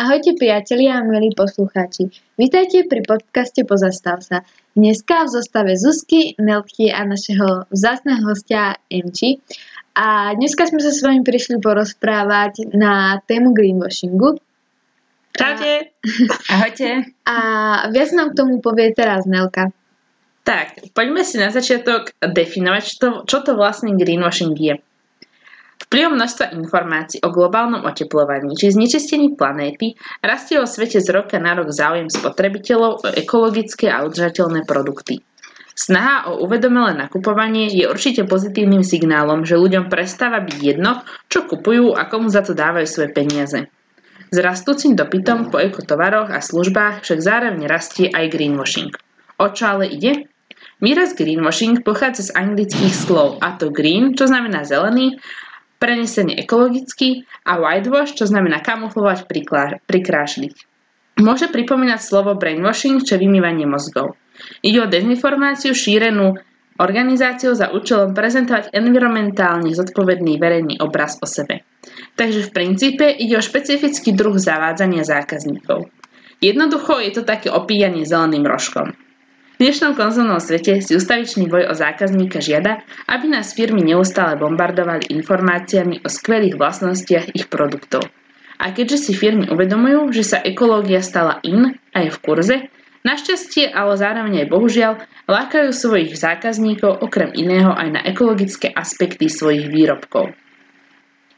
Ahojte priatelia a milí poslucháči. Vítajte pri podcaste Pozastav sa. Dneska v zostave Zuzky, Nelky a našeho vzácného hostia Emči. A dneska sme sa s vami prišli porozprávať na tému greenwashingu. Čaute. Ahojte. A viac nám k tomu povie teraz Nelka. Tak, poďme si na začiatok definovať, čo to, čo to vlastne greenwashing je. Vplyvom množstva informácií o globálnom oteplovaní či znečistení planéty rastie vo svete z roka na rok záujem spotrebiteľov o ekologické a udržateľné produkty. Snaha o uvedomelé nakupovanie je určite pozitívnym signálom, že ľuďom prestáva byť jedno, čo kupujú a komu za to dávajú svoje peniaze. S rastúcim dopytom po ekotovaroch a službách však zároveň rastie aj greenwashing. O čo ale ide? Výraz greenwashing pochádza z anglických slov a to green, čo znamená zelený, prenesenie ekologický a whitewash, čo znamená kamuflovať, prikrášliť. Môže pripomínať slovo brainwashing, čo vymývanie mozgov. Ide o dezinformáciu šírenú organizáciou za účelom prezentovať environmentálne zodpovedný verejný obraz o sebe. Takže v princípe ide o špecifický druh zavádzania zákazníkov. Jednoducho je to také opíjanie zeleným rožkom. V dnešnom konzolnom svete si ustavičný boj o zákazníka žiada, aby nás firmy neustále bombardovali informáciami o skvelých vlastnostiach ich produktov. A keďže si firmy uvedomujú, že sa ekológia stala in a je v kurze, našťastie, ale zároveň aj bohužiaľ, lákajú svojich zákazníkov okrem iného aj na ekologické aspekty svojich výrobkov.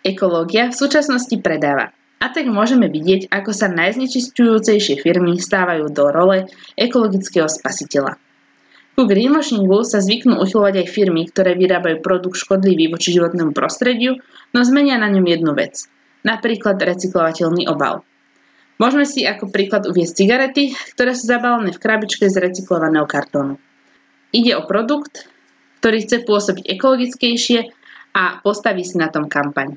Ekológia v súčasnosti predáva a tak môžeme vidieť, ako sa najznečistujúcejšie firmy stávajú do role ekologického spasiteľa. Ku greenwashingu sa zvyknú uchylovať aj firmy, ktoré vyrábajú produkt škodlivý voči životnému prostrediu, no zmenia na ňom jednu vec. Napríklad recyklovateľný obal. Môžeme si ako príklad uviezť cigarety, ktoré sú zabalené v krabičke z recyklovaného kartónu. Ide o produkt, ktorý chce pôsobiť ekologickejšie a postaví si na tom kampaň.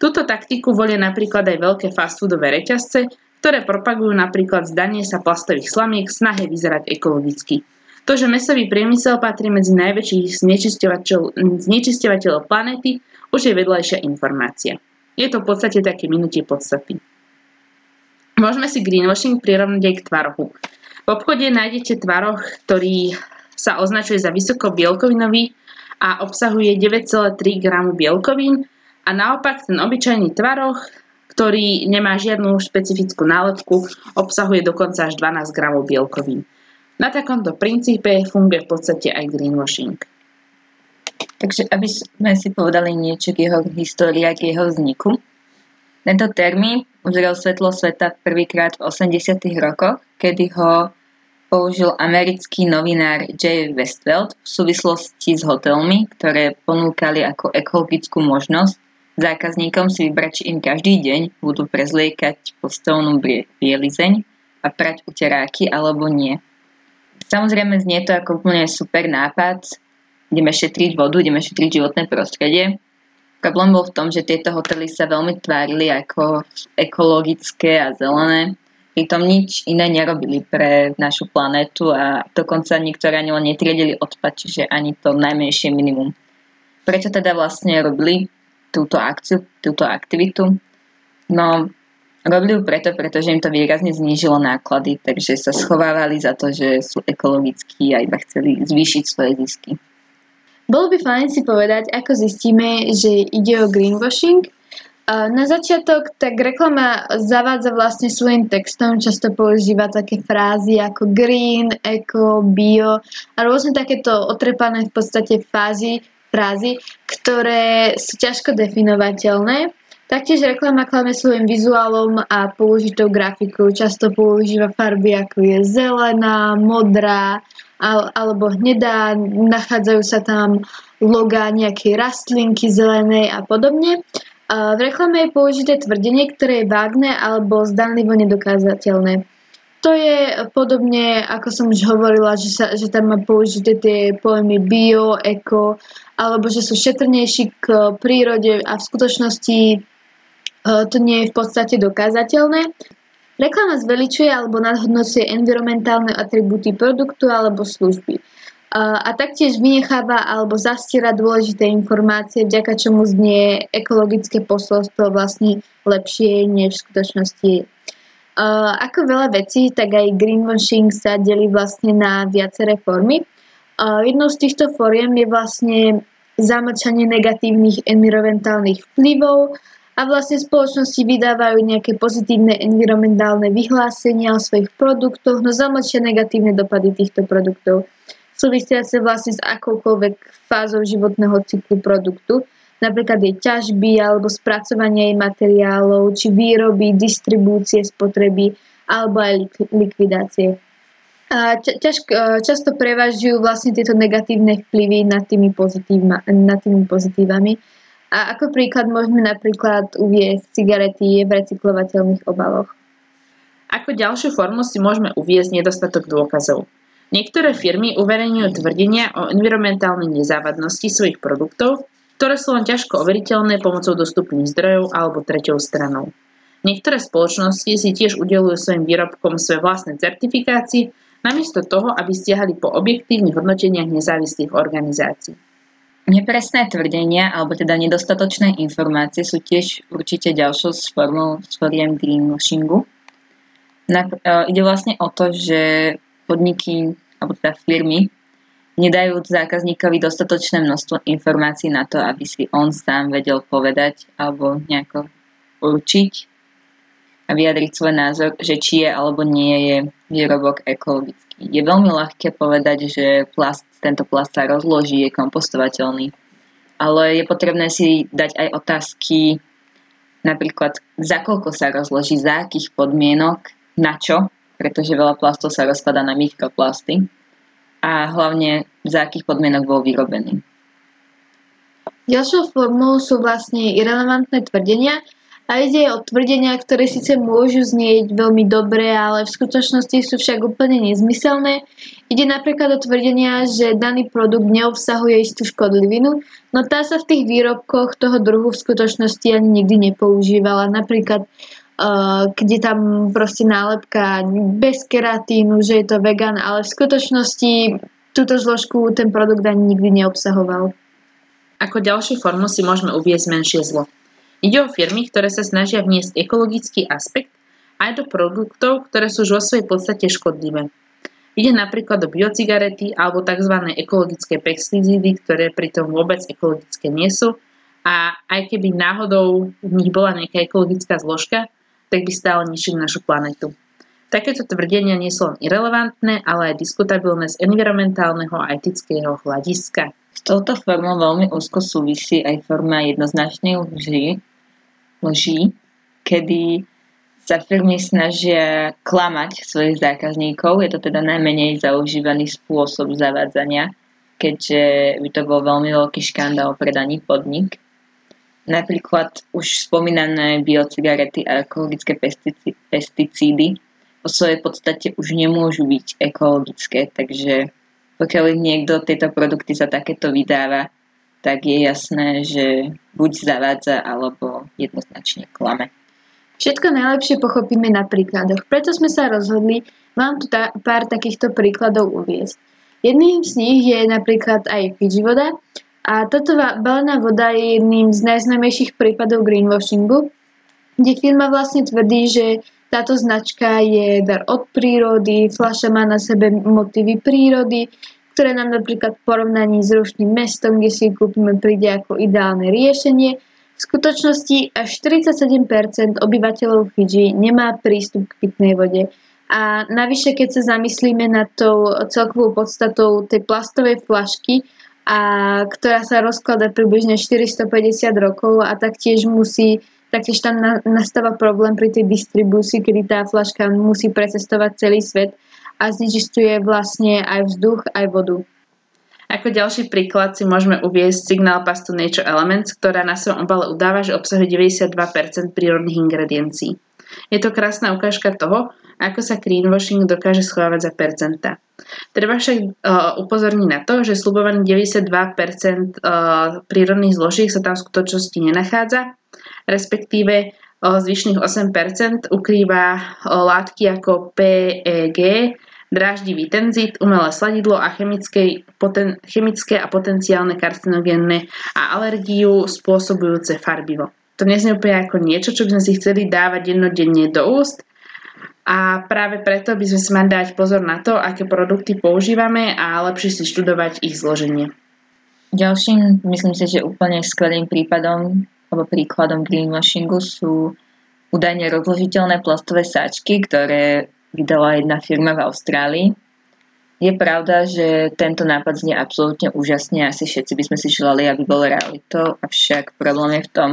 Túto taktiku volia napríklad aj veľké fast foodové reťazce, ktoré propagujú napríklad zdanie sa plastových slamiek v snahe vyzerať ekologicky. To, že mesový priemysel patrí medzi najväčších znečisťovateľov planéty, už je vedľajšia informácia. Je to v podstate také minutie podstaty. Môžeme si greenwashing prirovnať aj k tvarohu. V obchode nájdete tvaroh, ktorý sa označuje za vysoko bielkovinový a obsahuje 9,3 g bielkovín, a naopak ten obyčajný tvaroh, ktorý nemá žiadnu špecifickú nálepku, obsahuje dokonca až 12 gramov bielkovín. Na takomto princípe funguje v podstate aj greenwashing. Takže aby sme si povedali niečo k jeho histórii a k jeho vzniku. Tento termín uzrel svetlo sveta prvýkrát v 80. rokoch, kedy ho použil americký novinár J. Westfeld v súvislosti s hotelmi, ktoré ponúkali ako ekologickú možnosť zákazníkom si vybrať, či im každý deň budú prezliekať postelnú bielizeň a prať uteráky alebo nie. Samozrejme znie to ako úplne super nápad, ideme šetriť vodu, ideme šetriť životné prostredie. Problém bol v tom, že tieto hotely sa veľmi tvárili ako ekologické a zelené, pritom nič iné nerobili pre našu planetu a dokonca niektoré ani len netriedili odpad, čiže ani to najmenšie minimum. Prečo teda vlastne robili túto akciu, túto aktivitu. No, robili ju preto, pretože im to výrazne znížilo náklady, takže sa schovávali za to, že sú ekologickí a iba chceli zvýšiť svoje zisky. Bolo by fajn si povedať, ako zistíme, že ide o greenwashing. Na začiatok, tak reklama zavádza vlastne svojim textom, často používa také frázy ako green, eco, bio a rôzne takéto otrepané v podstate fázy, frázy, ktoré sú ťažko definovateľné. Taktiež reklama klame svojim vizuálom a použitou grafikou. Často používa farby ako je zelená, modrá alebo hnedá. Nachádzajú sa tam logá nejakej rastlinky zelenej a podobne. V reklame je použité tvrdenie, ktoré je vágne alebo zdanlivo nedokázateľné. To je podobne, ako som už hovorila, že, sa, že tam má použité tie pojmy bio, eko, alebo že sú šetrnejší k prírode a v skutočnosti e, to nie je v podstate dokázateľné. Reklama zveličuje alebo nadhodnocuje environmentálne atribúty produktu alebo služby. A, a taktiež vynecháva alebo zastiera dôležité informácie, vďaka čomu znie ekologické posolstvo vlastne lepšie, než v skutočnosti je. Ako veľa vecí, tak aj greenwashing sa delí vlastne na viaceré formy. Jednou z týchto foriem je vlastne zamlčanie negatívnych environmentálnych vplyvov a vlastne spoločnosti vydávajú nejaké pozitívne environmentálne vyhlásenia o svojich produktoch, no zamlčia negatívne dopady týchto produktov súvisiace vlastne s akoukoľvek fázou životného cyklu produktu napríklad jej ťažby alebo spracovania jej materiálov, či výroby, distribúcie, spotreby alebo aj likvidácie. A ťaž, často prevažujú vlastne tieto negatívne vplyvy nad tými, nad tými pozitívami. A ako príklad môžeme napríklad uviesť cigarety v recyklovateľných obaloch. Ako ďalšiu formu si môžeme uviezť nedostatok dôkazov. Niektoré firmy uverejňujú tvrdenia o environmentálnej nezávadnosti svojich produktov, ktoré sú len ťažko overiteľné pomocou dostupných zdrojov alebo treťou stranou. Niektoré spoločnosti si tiež udelujú svojim výrobkom svoje vlastné certifikácie, namiesto toho, aby stiahali po objektívnych hodnoteniach nezávislých organizácií. Nepresné tvrdenia alebo teda nedostatočné informácie sú tiež určite ďalšou z formou z foriem greenwashingu. Uh, ide vlastne o to, že podniky alebo teda firmy nedajú zákazníkovi dostatočné množstvo informácií na to, aby si on sám vedel povedať alebo nejako určiť a vyjadriť svoj názor, že či je alebo nie je výrobok ekologický. Je veľmi ľahké povedať, že plast, tento plast sa rozloží, je kompostovateľný, ale je potrebné si dať aj otázky, napríklad za koľko sa rozloží, za akých podmienok, na čo, pretože veľa plastov sa rozpada na mikroplasty a hlavne za akých podmienok bol vyrobený. Ďalšou formou sú vlastne irrelevantné tvrdenia a ide o tvrdenia, ktoré síce môžu znieť veľmi dobre, ale v skutočnosti sú však úplne nezmyselné. Ide napríklad o tvrdenia, že daný produkt neobsahuje istú škodlivinu, no tá sa v tých výrobkoch toho druhu v skutočnosti ani nikdy nepoužívala. Napríklad kde tam proste nálepka bez keratínu, že je to vegan, ale v skutočnosti túto zložku ten produkt ani nikdy neobsahoval. Ako ďalšiu formu si môžeme uviezť menšie zlo. Ide o firmy, ktoré sa snažia vniesť ekologický aspekt aj do produktov, ktoré sú už vo svojej podstate škodlivé. Ide napríklad o biocigarety alebo tzv. ekologické pesticídy, ktoré pritom vôbec ekologické nie sú a aj keby náhodou v nich bola nejaká ekologická zložka, tak by stále ničili našu planetu. Takéto tvrdenia nie sú len irrelevantné, ale aj diskutabilné z environmentálneho a etického hľadiska. S touto formou veľmi úzko súvisí aj forma jednoznačnej lži, lži kedy sa firmy snažia klamať svojich zákazníkov. Je to teda najmenej zaužívaný spôsob zavádzania, keďže by to bol veľmi veľký škandál pre daný podnik. Napríklad už spomínané biocigarety a ekologické pesticídy po svojej podstate už nemôžu byť ekologické, takže pokiaľ niekto tieto produkty za takéto vydáva, tak je jasné, že buď zavádza, alebo jednoznačne klame. Všetko najlepšie pochopíme na príkladoch, preto sme sa rozhodli vám tu ta- pár takýchto príkladov uviezť. Jedným z nich je napríklad aj Fiji voda, a táto balená voda je jedným z najznámejších prípadov greenwashingu, kde firma vlastne tvrdí, že táto značka je dar od prírody, fľaša má na sebe motívy prírody, ktoré nám napríklad v porovnaní s rušným mestom, kde si kúpime, príde ako ideálne riešenie. V skutočnosti až 47% obyvateľov Fidži nemá prístup k pitnej vode. A navyše, keď sa zamyslíme nad tou celkovou podstatou tej plastovej flašky, a ktorá sa rozklada približne 450 rokov a taktiež musí taktiež tam nastáva problém pri tej distribúcii, kedy tá flaška musí precestovať celý svet a znečistuje vlastne aj vzduch, aj vodu. Ako ďalší príklad si môžeme uviezť signál pastu Nature Elements, ktorá na svojom obale udáva, že obsahuje 92% prírodných ingrediencií. Je to krásna ukážka toho, ako sa greenwashing dokáže schovávať za percenta. Treba však uh, upozorniť na to, že slubovaný 92% uh, prírodných zložiek sa tam v skutočnosti nenachádza, respektíve uh, zvyšných 8% ukrýva uh, látky ako PEG, dráždivý tenzit, umelé sladidlo a chemické, poten, chemické a potenciálne karcinogénne a alergiu spôsobujúce farbivo. To neznie úplne ako niečo, čo by sme si chceli dávať jednodenne do úst, A práve preto by sme si mali dať pozor na to, aké produkty používame a lepšie si študovať ich zloženie. Ďalším, myslím si, že úplne skvelým prípadom alebo príkladom greenwashingu sú údajne rozložiteľné plastové sáčky, ktoré vydala jedna firma v Austrálii. Je pravda, že tento nápad znie absolútne úžasne, asi všetci by sme si želali, aby bol realitou, avšak problém je v tom,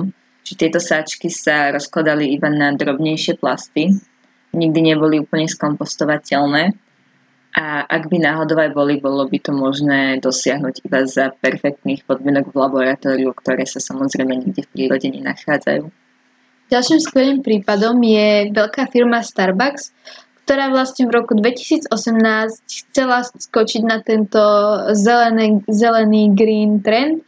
že tieto sáčky sa rozkladali iba na drobnejšie plasty, nikdy neboli úplne skompostovateľné a ak by náhodou aj boli, bolo by to možné dosiahnuť iba za perfektných podmienok v laboratóriu, ktoré sa samozrejme nikde v prírode nenachádzajú. Ďalším skvelým prípadom je veľká firma Starbucks, ktorá vlastne v roku 2018 chcela skočiť na tento zelený, zelený green trend,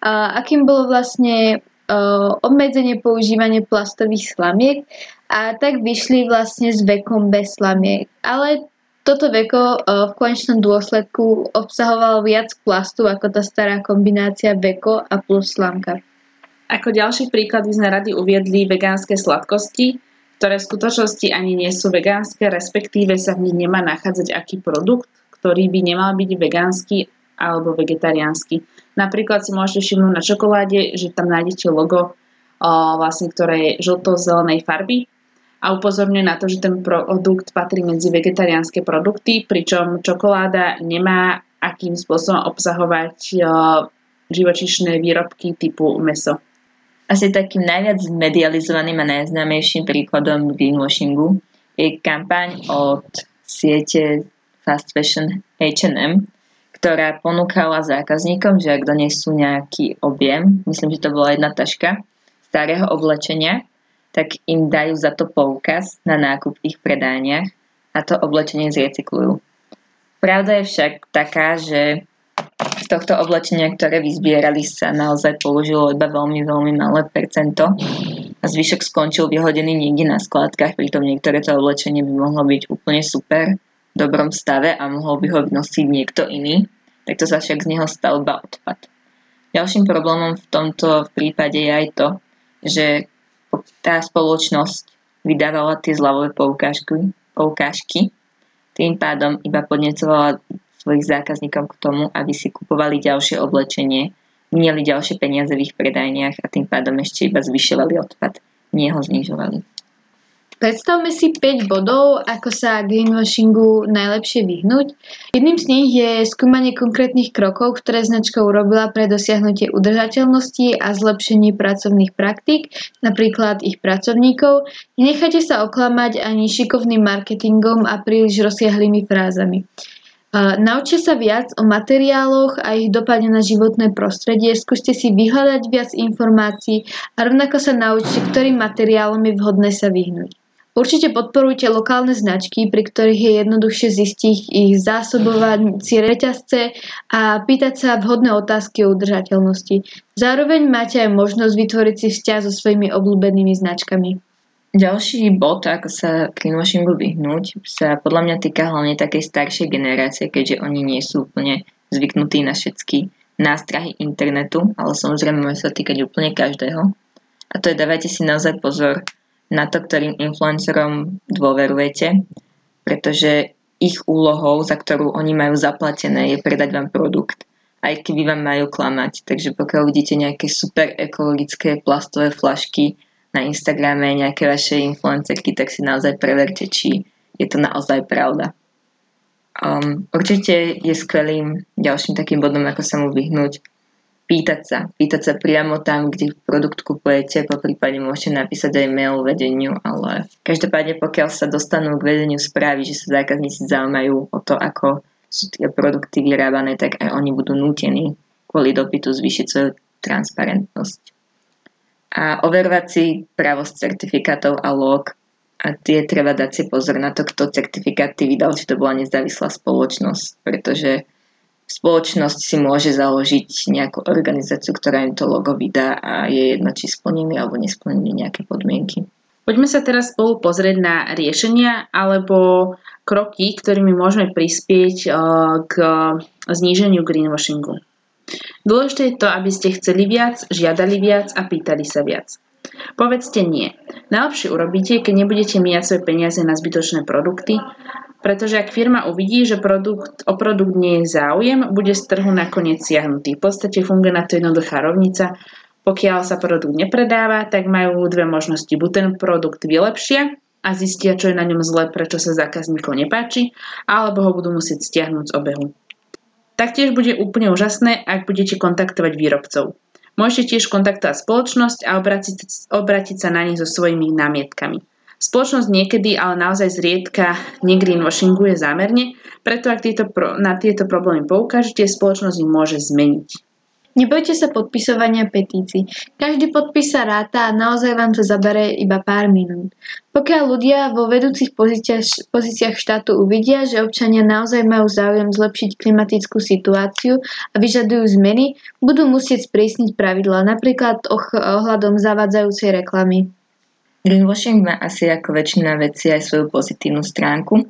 a akým bolo vlastne uh, obmedzenie používania plastových slamiek a tak vyšli vlastne s vekom bez slamiek. Ale toto veko uh, v konečnom dôsledku obsahovalo viac plastu ako tá stará kombinácia veko a plus slamka. Ako ďalší príklad by sme rady uviedli vegánske sladkosti, ktoré v skutočnosti ani nie sú vegánske, respektíve sa v nich nemá nachádzať aký produkt, ktorý by nemal byť vegánsky alebo vegetariánsky. Napríklad si môžete všimnúť na čokoláde, že tam nájdete logo, vlastne, ktoré je žlto-zelenej farby a upozorňuje na to, že ten produkt patrí medzi vegetariánske produkty, pričom čokoláda nemá akým spôsobom obsahovať živočišné výrobky typu meso. Asi takým najviac medializovaným a najznámejším príkladom greenwashingu je kampaň od siete fast fashion H&M, ktorá ponúkala zákazníkom, že ak donesú nejaký objem, myslím, že to bola jedna taška starého oblečenia, tak im dajú za to poukaz na nákup v ich predajniach a to oblečenie zrecyklujú. Pravda je však taká, že z tohto oblečenia, ktoré vyzbierali, sa naozaj použilo iba veľmi, veľmi malé percento a zvyšok skončil vyhodený niekde na skladkách, pritom niektoré to oblečenie by mohlo byť úplne super, v dobrom stave a mohol by ho nosiť niekto iný tak to sa však z neho stal iba odpad. Ďalším problémom v tomto prípade je aj to, že tá spoločnosť vydávala tie zľavové poukážky, poukážky, tým pádom iba podnecovala svojich zákazníkov k tomu, aby si kupovali ďalšie oblečenie, mineli ďalšie peniaze v ich predajniach a tým pádom ešte iba zvyšovali odpad, nie ho znižovali. Predstavme si 5 bodov, ako sa greenwashingu najlepšie vyhnúť. Jedným z nich je skúmanie konkrétnych krokov, ktoré značka urobila pre dosiahnutie udržateľnosti a zlepšenie pracovných praktík, napríklad ich pracovníkov. Nenechajte sa oklamať ani šikovným marketingom a príliš rozsiahlými frázami. Naučte sa viac o materiáloch a ich dopade na životné prostredie, skúste si vyhľadať viac informácií a rovnako sa naučte, ktorým materiálom je vhodné sa vyhnúť. Určite podporujte lokálne značky, pri ktorých je jednoduchšie zistiť ich zásobovací reťazce a pýtať sa vhodné otázky o udržateľnosti. Zároveň máte aj možnosť vytvoriť si vzťah so svojimi obľúbenými značkami. Ďalší bod, ako sa greenwashingu vyhnúť, sa podľa mňa týka hlavne takej staršej generácie, keďže oni nie sú úplne zvyknutí na všetky nástrahy internetu, ale samozrejme môže sa týkať úplne každého. A to je dávajte si naozaj pozor na to, ktorým influencerom dôverujete, pretože ich úlohou, za ktorú oni majú zaplatené, je predať vám produkt, aj keby vám majú klamať. Takže pokiaľ vidíte nejaké super ekologické plastové flašky na Instagrame, nejaké vaše influencerky, tak si naozaj preverte, či je to naozaj pravda. Um, určite je skvelým ďalším takým bodom, ako sa mu vyhnúť, pýtať sa. Pýtať sa priamo tam, kde produkt kupujete, po prípade môžete napísať aj mail vedeniu, ale každopádne pokiaľ sa dostanú k vedeniu správy, že sa zákazníci zaujímajú o to, ako sú tie produkty vyrábané, tak aj oni budú nútení kvôli dopytu zvýšiť svoju transparentnosť. A overovať si pravosť certifikátov a log a tie treba dať si pozor na to, kto certifikáty vydal, či to bola nezávislá spoločnosť, pretože spoločnosť si môže založiť nejakú organizáciu, ktorá im to logo vydá a je jedno, či splnili alebo nesplnili nejaké podmienky. Poďme sa teraz spolu pozrieť na riešenia alebo kroky, ktorými môžeme prispieť eh, k zníženiu greenwashingu. Dôležité je to, aby ste chceli viac, žiadali viac a pýtali sa viac. Povedzte nie. Najlepšie urobíte, keď nebudete míjať svoje peniaze na zbytočné produkty, pretože ak firma uvidí, že produkt, o produkt nie je záujem, bude z trhu nakoniec siahnutý. V podstate funguje na to jednoduchá rovnica. Pokiaľ sa produkt nepredáva, tak majú dve možnosti. Buď ten produkt vylepšia a zistia, čo je na ňom zle, prečo sa zákazníkov nepáči, alebo ho budú musieť stiahnuť z obehu. Taktiež bude úplne úžasné, ak budete kontaktovať výrobcov. Môžete tiež kontaktovať spoločnosť a obratiť, obratiť sa na nich so svojimi námietkami. Spoločnosť niekedy, ale naozaj zriedka negreenwashinguje zámerne, preto ak tieto pro, na tieto problémy poukážete, spoločnosť ich môže zmeniť. Nebojte sa podpisovania petícií. Každý podpis sa ráta a naozaj vám to zabere iba pár minút. Pokiaľ ľudia vo vedúcich pozíciách, štátu uvidia, že občania naozaj majú záujem zlepšiť klimatickú situáciu a vyžadujú zmeny, budú musieť sprísniť pravidla, napríklad ohľadom zavádzajúcej reklamy. Greenwashing má asi ako väčšina veci aj svoju pozitívnu stránku,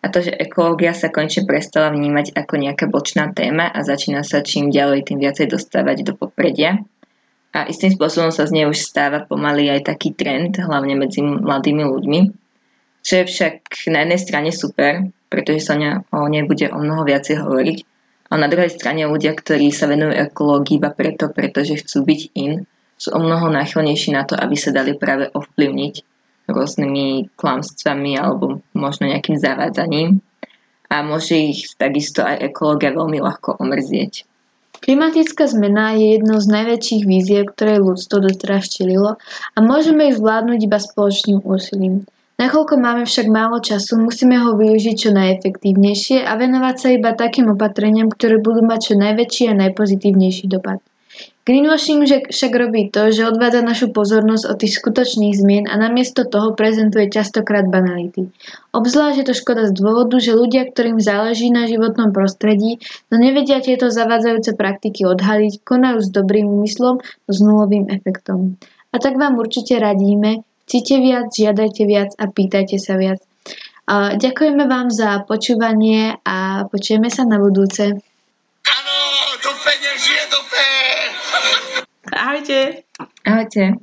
a to, že ekológia sa konečne prestala vnímať ako nejaká bočná téma a začína sa čím ďalej tým viacej dostávať do popredia. A istým spôsobom sa z nej už stáva pomaly aj taký trend, hlavne medzi mladými ľuďmi, čo je však na jednej strane super, pretože sa o nej bude o mnoho viacej hovoriť, a na druhej strane ľudia, ktorí sa venujú ekológii iba preto, pretože chcú byť in, sú o mnoho náchylnejší na to, aby sa dali práve ovplyvniť rôznymi klamstvami alebo možno nejakým zavádzaním a môže ich takisto aj ekológia veľmi ľahko omrzieť. Klimatická zmena je jednou z najväčších víziev, ktoré ľudstvo doteraz čelilo a môžeme ich zvládnuť iba spoločným úsilím. Nakoľko máme však málo času, musíme ho využiť čo najefektívnejšie a venovať sa iba takým opatreniam, ktoré budú mať čo najväčší a najpozitívnejší dopad. Greenwashing však robí to, že odvádza našu pozornosť od tých skutočných zmien a namiesto toho prezentuje častokrát banality. Obzvlášť je to škoda z dôvodu, že ľudia, ktorým záleží na životnom prostredí, no nevedia tieto zavádzajúce praktiky odhaliť, konajú s dobrým úmyslom, no s nulovým efektom. A tak vám určite radíme, chcite viac, žiadajte viac a pýtajte sa viac. ďakujeme vám za počúvanie a počujeme sa na budúce. Ahojte. Ahojte.